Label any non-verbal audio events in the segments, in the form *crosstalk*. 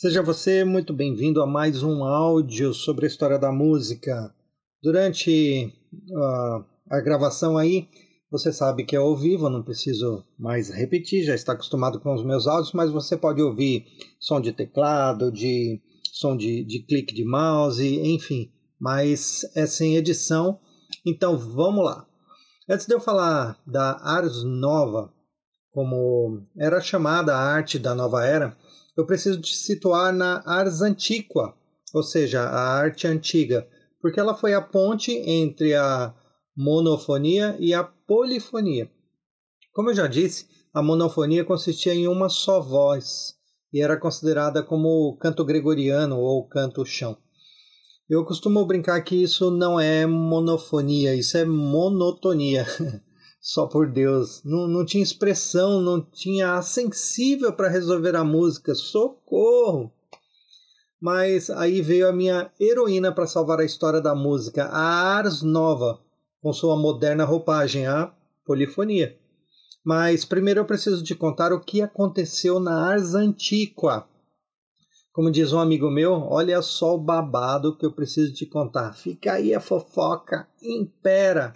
Seja você muito bem-vindo a mais um áudio sobre a história da música. Durante uh, a gravação aí, você sabe que é ao vivo, não preciso mais repetir, já está acostumado com os meus áudios, mas você pode ouvir som de teclado, de som de, de clique de mouse, enfim, mas é sem edição. Então vamos lá. Antes de eu falar da Ars Nova, como era chamada a arte da nova era, eu preciso te situar na Ars Antiqua, ou seja, a arte antiga, porque ela foi a ponte entre a monofonia e a polifonia. Como eu já disse, a monofonia consistia em uma só voz e era considerada como canto gregoriano ou canto chão. Eu costumo brincar que isso não é monofonia, isso é monotonia. *laughs* Só por Deus. Não, não tinha expressão, não tinha sensível para resolver a música. Socorro! Mas aí veio a minha heroína para salvar a história da música, a Ars Nova, com sua moderna roupagem, a polifonia. Mas primeiro eu preciso te contar o que aconteceu na Ars Antiqua. Como diz um amigo meu, olha só o babado que eu preciso te contar. Fica aí a fofoca, impera.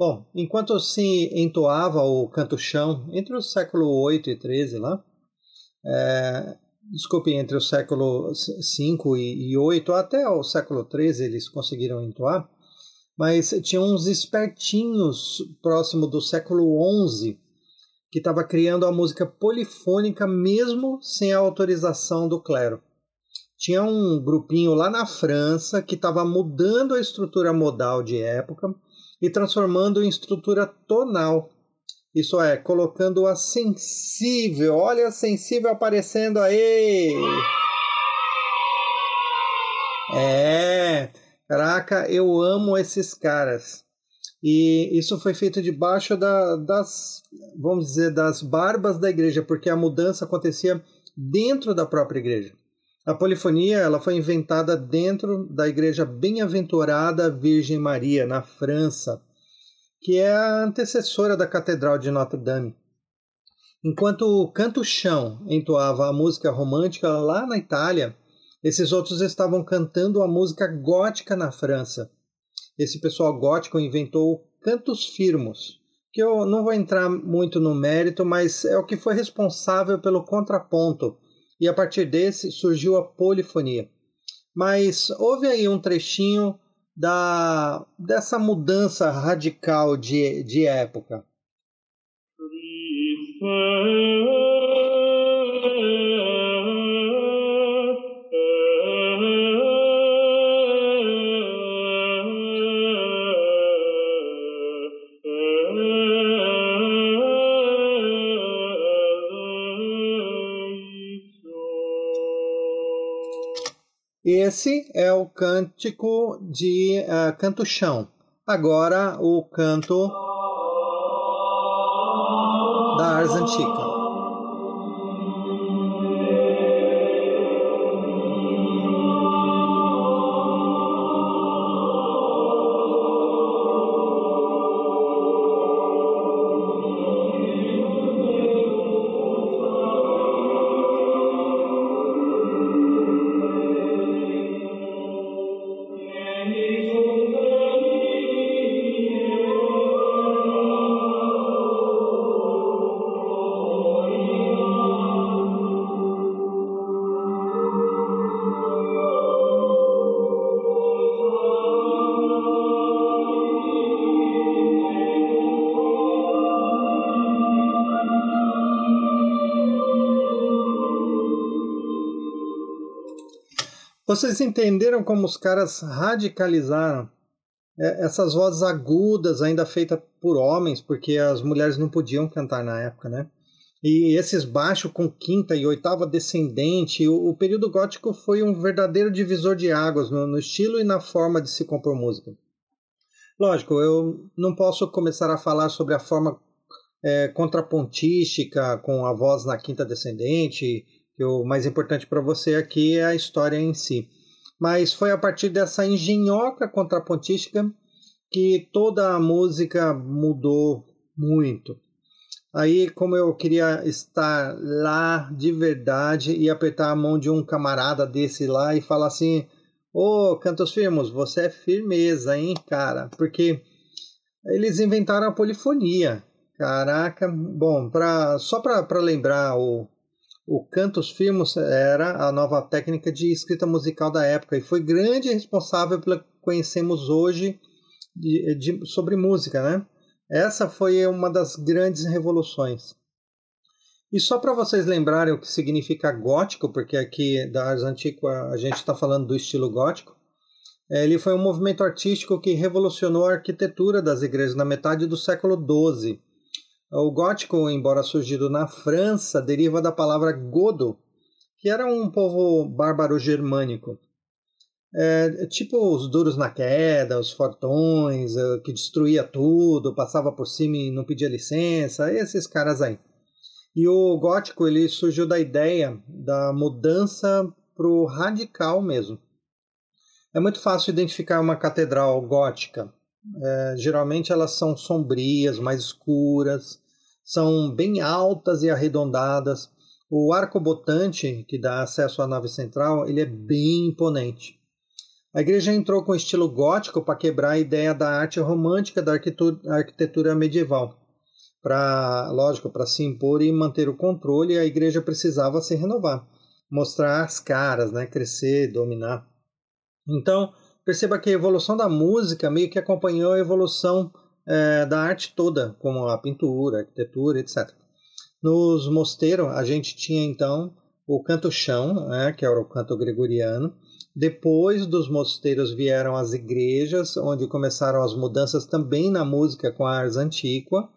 Bom, enquanto se entoava o canto-chão entre o século 8 e 13 lá, é, desculpe, entre o século 5 e, e 8 até o século 13 eles conseguiram entoar, mas tinha uns espertinhos próximo do século 11 que estava criando a música polifônica mesmo sem a autorização do clero. Tinha um grupinho lá na França que estava mudando a estrutura modal de época e transformando em estrutura tonal. Isso é, colocando a sensível. Olha a sensível aparecendo aí! É, caraca, eu amo esses caras. E isso foi feito debaixo da, das, vamos dizer, das barbas da igreja, porque a mudança acontecia dentro da própria igreja. A polifonia ela foi inventada dentro da igreja Bem-aventurada Virgem Maria, na França, que é a antecessora da Catedral de Notre-Dame. Enquanto o Canto Chão entoava a música romântica lá na Itália, esses outros estavam cantando a música gótica na França. Esse pessoal gótico inventou cantos firmos, que eu não vou entrar muito no mérito, mas é o que foi responsável pelo contraponto e a partir desse surgiu a polifonia. Mas houve aí um trechinho da, dessa mudança radical de, de época. Esse é o cântico de uh, canto chão. Agora o canto da Ars Vocês entenderam como os caras radicalizaram é, essas vozes agudas, ainda feitas por homens, porque as mulheres não podiam cantar na época, né? E esses baixos com quinta e oitava descendente, o, o, período gótico foi um verdadeiro divisor de águas no, no estilo e na forma de se compor música. Lógico, eu não posso começar a falar sobre a forma é, contrapontística, com a voz na quinta descendente, o mais importante para você aqui é a história em si. Mas foi a partir dessa engenhoca contrapontística que toda a música mudou muito. Aí, como eu queria estar lá de verdade e apertar a mão de um camarada desse lá e falar assim: Ô, oh, Cantos Firmos, você é firmeza, hein, cara? Porque eles inventaram a polifonia. Caraca, bom, pra, só para lembrar, o, o Cantos Firmos era a nova técnica de escrita musical da época e foi grande responsável pela que conhecemos hoje de, de, sobre música, né? Essa foi uma das grandes revoluções. E só para vocês lembrarem o que significa gótico, porque aqui da Ars Antiqua a gente está falando do estilo gótico, é, ele foi um movimento artístico que revolucionou a arquitetura das igrejas na metade do século XII. O gótico, embora surgido na França, deriva da palavra godo, que era um povo bárbaro germânico. É, tipo os duros na queda, os fortões, é, que destruía tudo, passava por cima e não pedia licença, esses caras aí. E o gótico ele surgiu da ideia da mudança para o radical mesmo. É muito fácil identificar uma catedral gótica. É, geralmente elas são sombrias, mais escuras, são bem altas e arredondadas. O arco botante que dá acesso à nave central ele é bem imponente. A igreja entrou com estilo gótico para quebrar a ideia da arte romântica da arquitetura medieval. Para, lógico, para se impor e manter o controle, a igreja precisava se renovar, mostrar as caras, né, crescer, dominar. Então, perceba que a evolução da música meio que acompanhou a evolução é, da arte toda, como a pintura, a arquitetura, etc. Nos mosteiros, a gente tinha então o canto-chão, né, que era o canto gregoriano, depois dos mosteiros vieram as igrejas, onde começaram as mudanças também na música com a ars antiqua.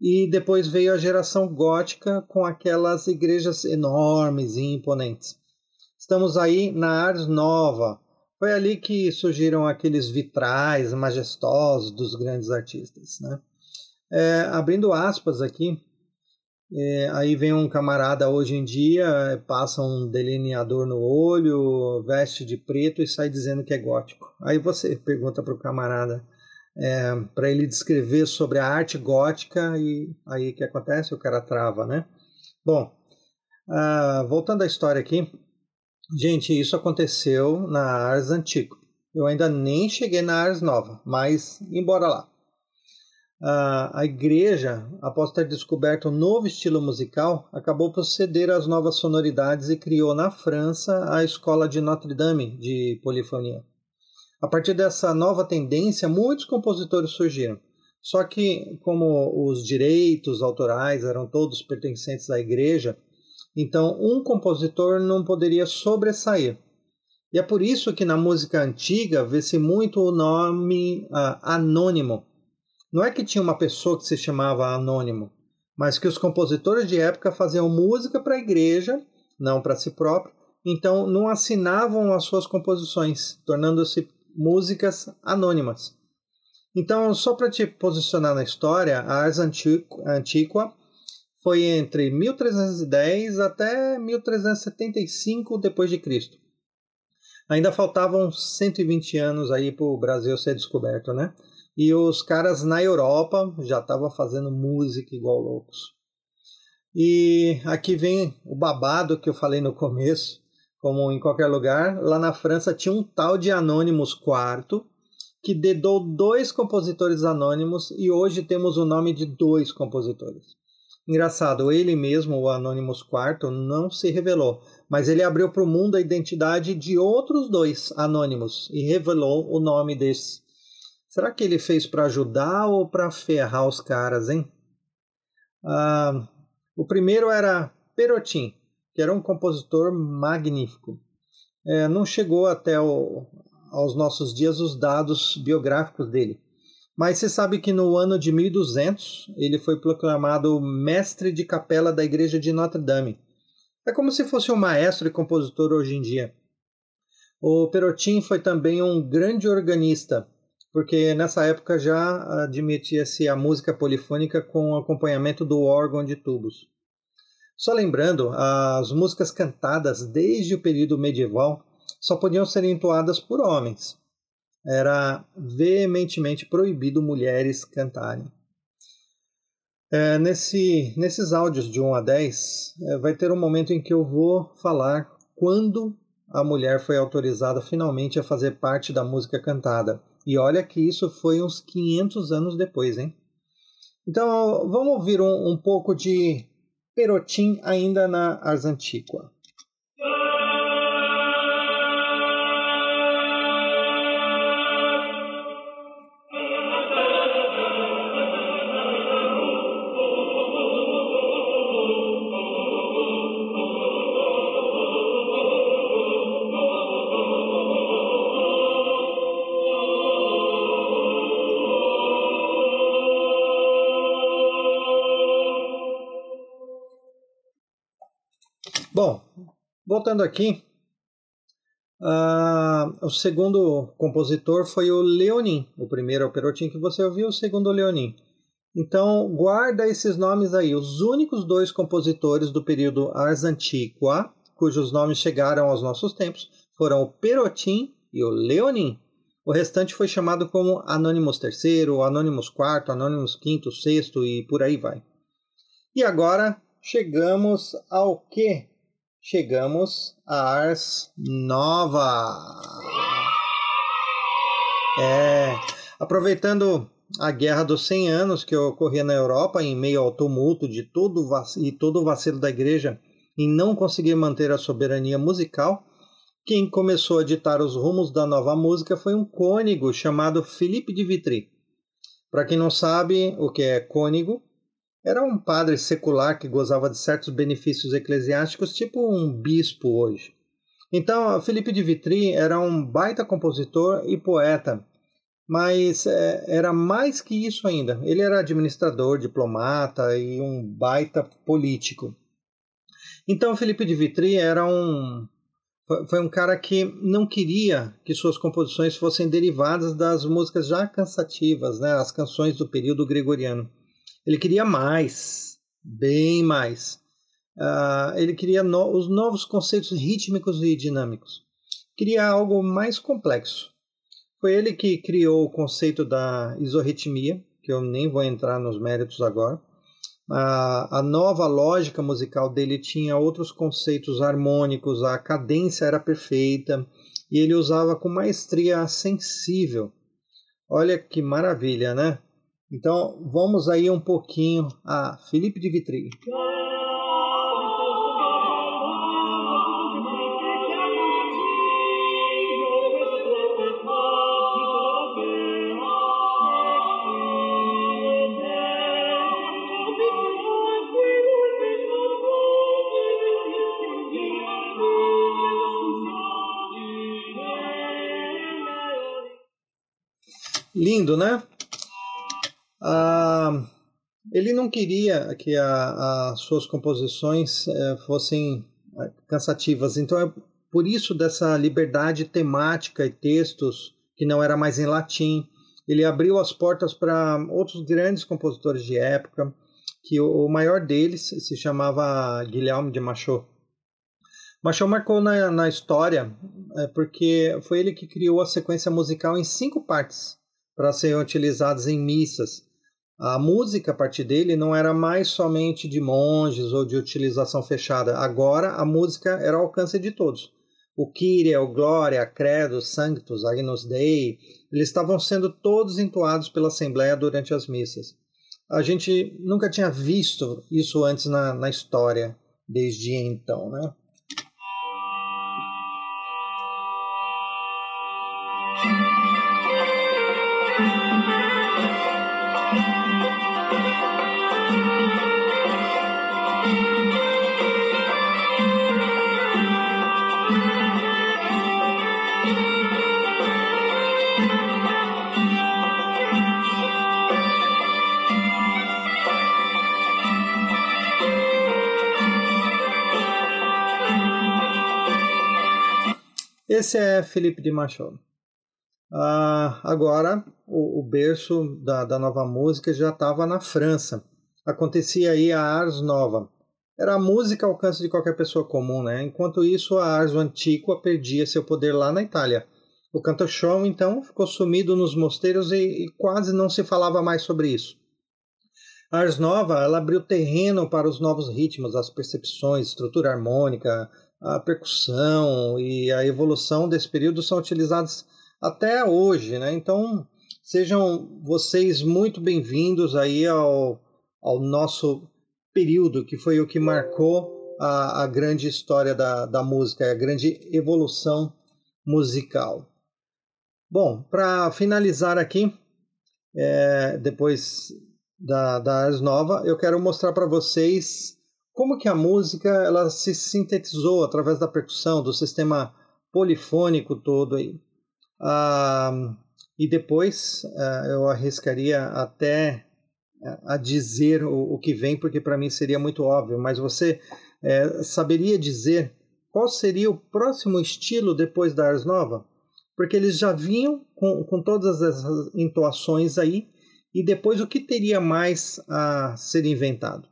E depois veio a geração gótica com aquelas igrejas enormes e imponentes. Estamos aí na Ars Nova. Foi ali que surgiram aqueles vitrais majestosos dos grandes artistas. Né? É, abrindo aspas aqui, é, aí vem um camarada hoje em dia, passa um delineador no olho, veste de preto e sai dizendo que é gótico. Aí você pergunta para o camarada é, para ele descrever sobre a arte gótica e aí o que acontece? O cara trava, né? Bom, uh, voltando à história aqui, gente, isso aconteceu na Ars Antigo. Eu ainda nem cheguei na Ars Nova, mas embora lá a, a igreja, após ter descoberto um novo estilo musical, acabou por ceder às novas sonoridades e criou na França a escola de Notre Dame de polifonia. A partir dessa nova tendência, muitos compositores surgiram. Só que, como os direitos autorais eram todos pertencentes à igreja, então um compositor não poderia sobressair. E é por isso que na música antiga vê-se muito o nome uh, anônimo, não é que tinha uma pessoa que se chamava Anônimo, mas que os compositores de época faziam música para a igreja, não para si próprio, então não assinavam as suas composições, tornando-se músicas anônimas. Então, só para te posicionar na história, a Ars Antiqua foi entre 1310 até 1375 depois de Cristo. Ainda faltavam 120 anos aí para o Brasil ser descoberto, né? E os caras na Europa já estavam fazendo música igual loucos. E aqui vem o babado que eu falei no começo, como em qualquer lugar. Lá na França tinha um tal de Anonymous quarto que dedou dois compositores anônimos e hoje temos o nome de dois compositores. Engraçado, ele mesmo, o Anonymous quarto, não se revelou, mas ele abriu para o mundo a identidade de outros dois anônimos e revelou o nome desses Será que ele fez para ajudar ou para ferrar os caras, hein? Ah, o primeiro era Perotin, que era um compositor magnífico. É, não chegou até o, aos nossos dias os dados biográficos dele. Mas você sabe que no ano de 1200 ele foi proclamado mestre de capela da igreja de Notre Dame. É como se fosse um maestro e compositor hoje em dia. O Perotin foi também um grande organista porque nessa época já admitia-se a música polifônica com acompanhamento do órgão de tubos. Só lembrando, as músicas cantadas desde o período medieval só podiam ser entoadas por homens. Era veementemente proibido mulheres cantarem. É, nesse, nesses áudios de 1 a 10, é, vai ter um momento em que eu vou falar quando a mulher foi autorizada finalmente a fazer parte da música cantada. E olha que isso foi uns 500 anos depois, hein? Então vamos ouvir um, um pouco de Perotim ainda na Ars Antiqua. Voltando aqui, uh, o segundo compositor foi o Leonin. O primeiro é o Perotin que você ouviu, o segundo o Leonin. Então, guarda esses nomes aí. Os únicos dois compositores do período Ars Antiqua, cujos nomes chegaram aos nossos tempos, foram o Perotin e o Leonin. O restante foi chamado como Anônimos III, Anônimos IV, Anônimos V, VI e por aí vai. E agora chegamos ao que? Chegamos a Ars Nova. É, aproveitando a Guerra dos 100 Anos que ocorria na Europa, em meio ao tumulto de todo e todo o vacilo da igreja em não conseguir manter a soberania musical, quem começou a ditar os rumos da nova música foi um cônigo chamado Philippe de Vitry. Para quem não sabe o que é cônigo, era um padre secular que gozava de certos benefícios eclesiásticos, tipo um bispo hoje. Então, Felipe de Vitry era um baita compositor e poeta, mas é, era mais que isso ainda. Ele era administrador, diplomata e um baita político. Então, Felipe de Vitry era um foi um cara que não queria que suas composições fossem derivadas das músicas já cansativas, né, as canções do período gregoriano. Ele queria mais, bem mais. Uh, ele queria no, os novos conceitos rítmicos e dinâmicos. Queria algo mais complexo. Foi ele que criou o conceito da isorritmia, que eu nem vou entrar nos méritos agora. Uh, a nova lógica musical dele tinha outros conceitos harmônicos, a cadência era perfeita e ele usava com maestria sensível. Olha que maravilha, né? Então vamos aí um pouquinho a Felipe de Vitry. Lindo, né? Ele não queria que as suas composições eh, fossem eh, cansativas, então é por isso dessa liberdade temática e textos que não era mais em latim. Ele abriu as portas para outros grandes compositores de época, que o, maior deles se chamava Guilherme de Machot. Machot marcou na, na história é, porque foi ele que criou a sequência musical em cinco partes para serem utilizadas em missas a música a partir dele não era mais somente de monges ou de utilização fechada. Agora a música era ao alcance de todos. O Kyrie, o Glória, Credo, Sanctus, Agnus Dei, eles estavam sendo todos entoados pela Assembleia durante as missas. A gente nunca tinha visto isso antes na, na história, desde então, né? Esse é Felipe de Machado. Ah, agora, o, o berço da, da, nova música já estava na França. Acontecia aí a Ars Nova. Era a música ao alcance de qualquer pessoa comum, né? Enquanto isso, a Ars Antiqua perdia seu poder lá na Itália. O canto show, então, ficou sumido nos mosteiros e, e quase não se falava mais sobre isso. A Ars Nova ela abriu terreno para os novos ritmos, as percepções, estrutura harmônica, a percussão e a evolução desse período são utilizados até hoje, né? Então sejam vocês muito bem-vindos aí ao, ao nosso período que foi o que marcou a, a grande história da, da música, a grande evolução musical. Bom, para finalizar aqui, é, depois da, da Ars Nova, eu quero mostrar para vocês como que a música ela se sintetizou através da percussão, do sistema polifônico todo aí. Ah, e depois ah, eu arriscaria até ah, a dizer o, o que vem, porque para mim seria muito óbvio, mas você é, saberia dizer qual seria o próximo estilo depois da Ars Nova? Porque eles já vinham com, com todas essas entoações aí, e depois o que teria mais a ser inventado?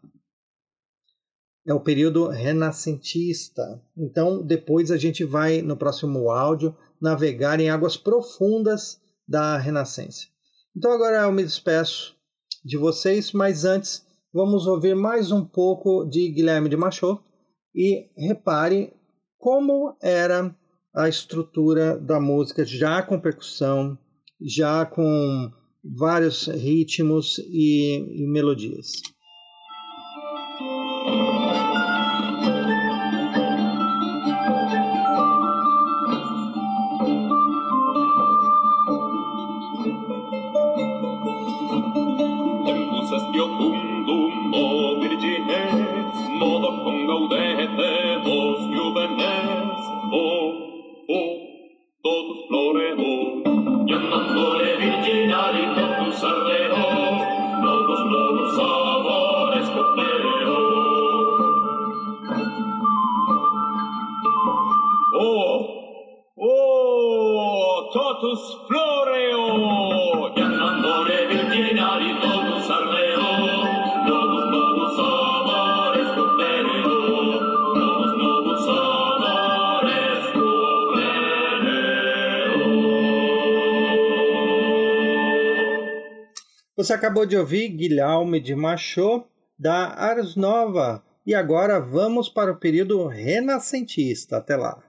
É o período renascentista. Então, depois a gente vai, no próximo áudio, navegar em águas profundas da Renascença. Então, agora eu me despeço de vocês, mas antes vamos ouvir mais um pouco de Guilherme de Machot e repare como era a estrutura da música já com percussão, já com vários ritmos e, e melodias. Yo umdumo virgines, modo con gaudete juvenes, o, o, totus floremo. Yo nombre totus ardeo, totus novos sabores copeo. Oh, oh, totus floreo. Você acabou de ouvir Guilherme de Machot da Ars Nova e agora vamos para o período renascentista. Até lá.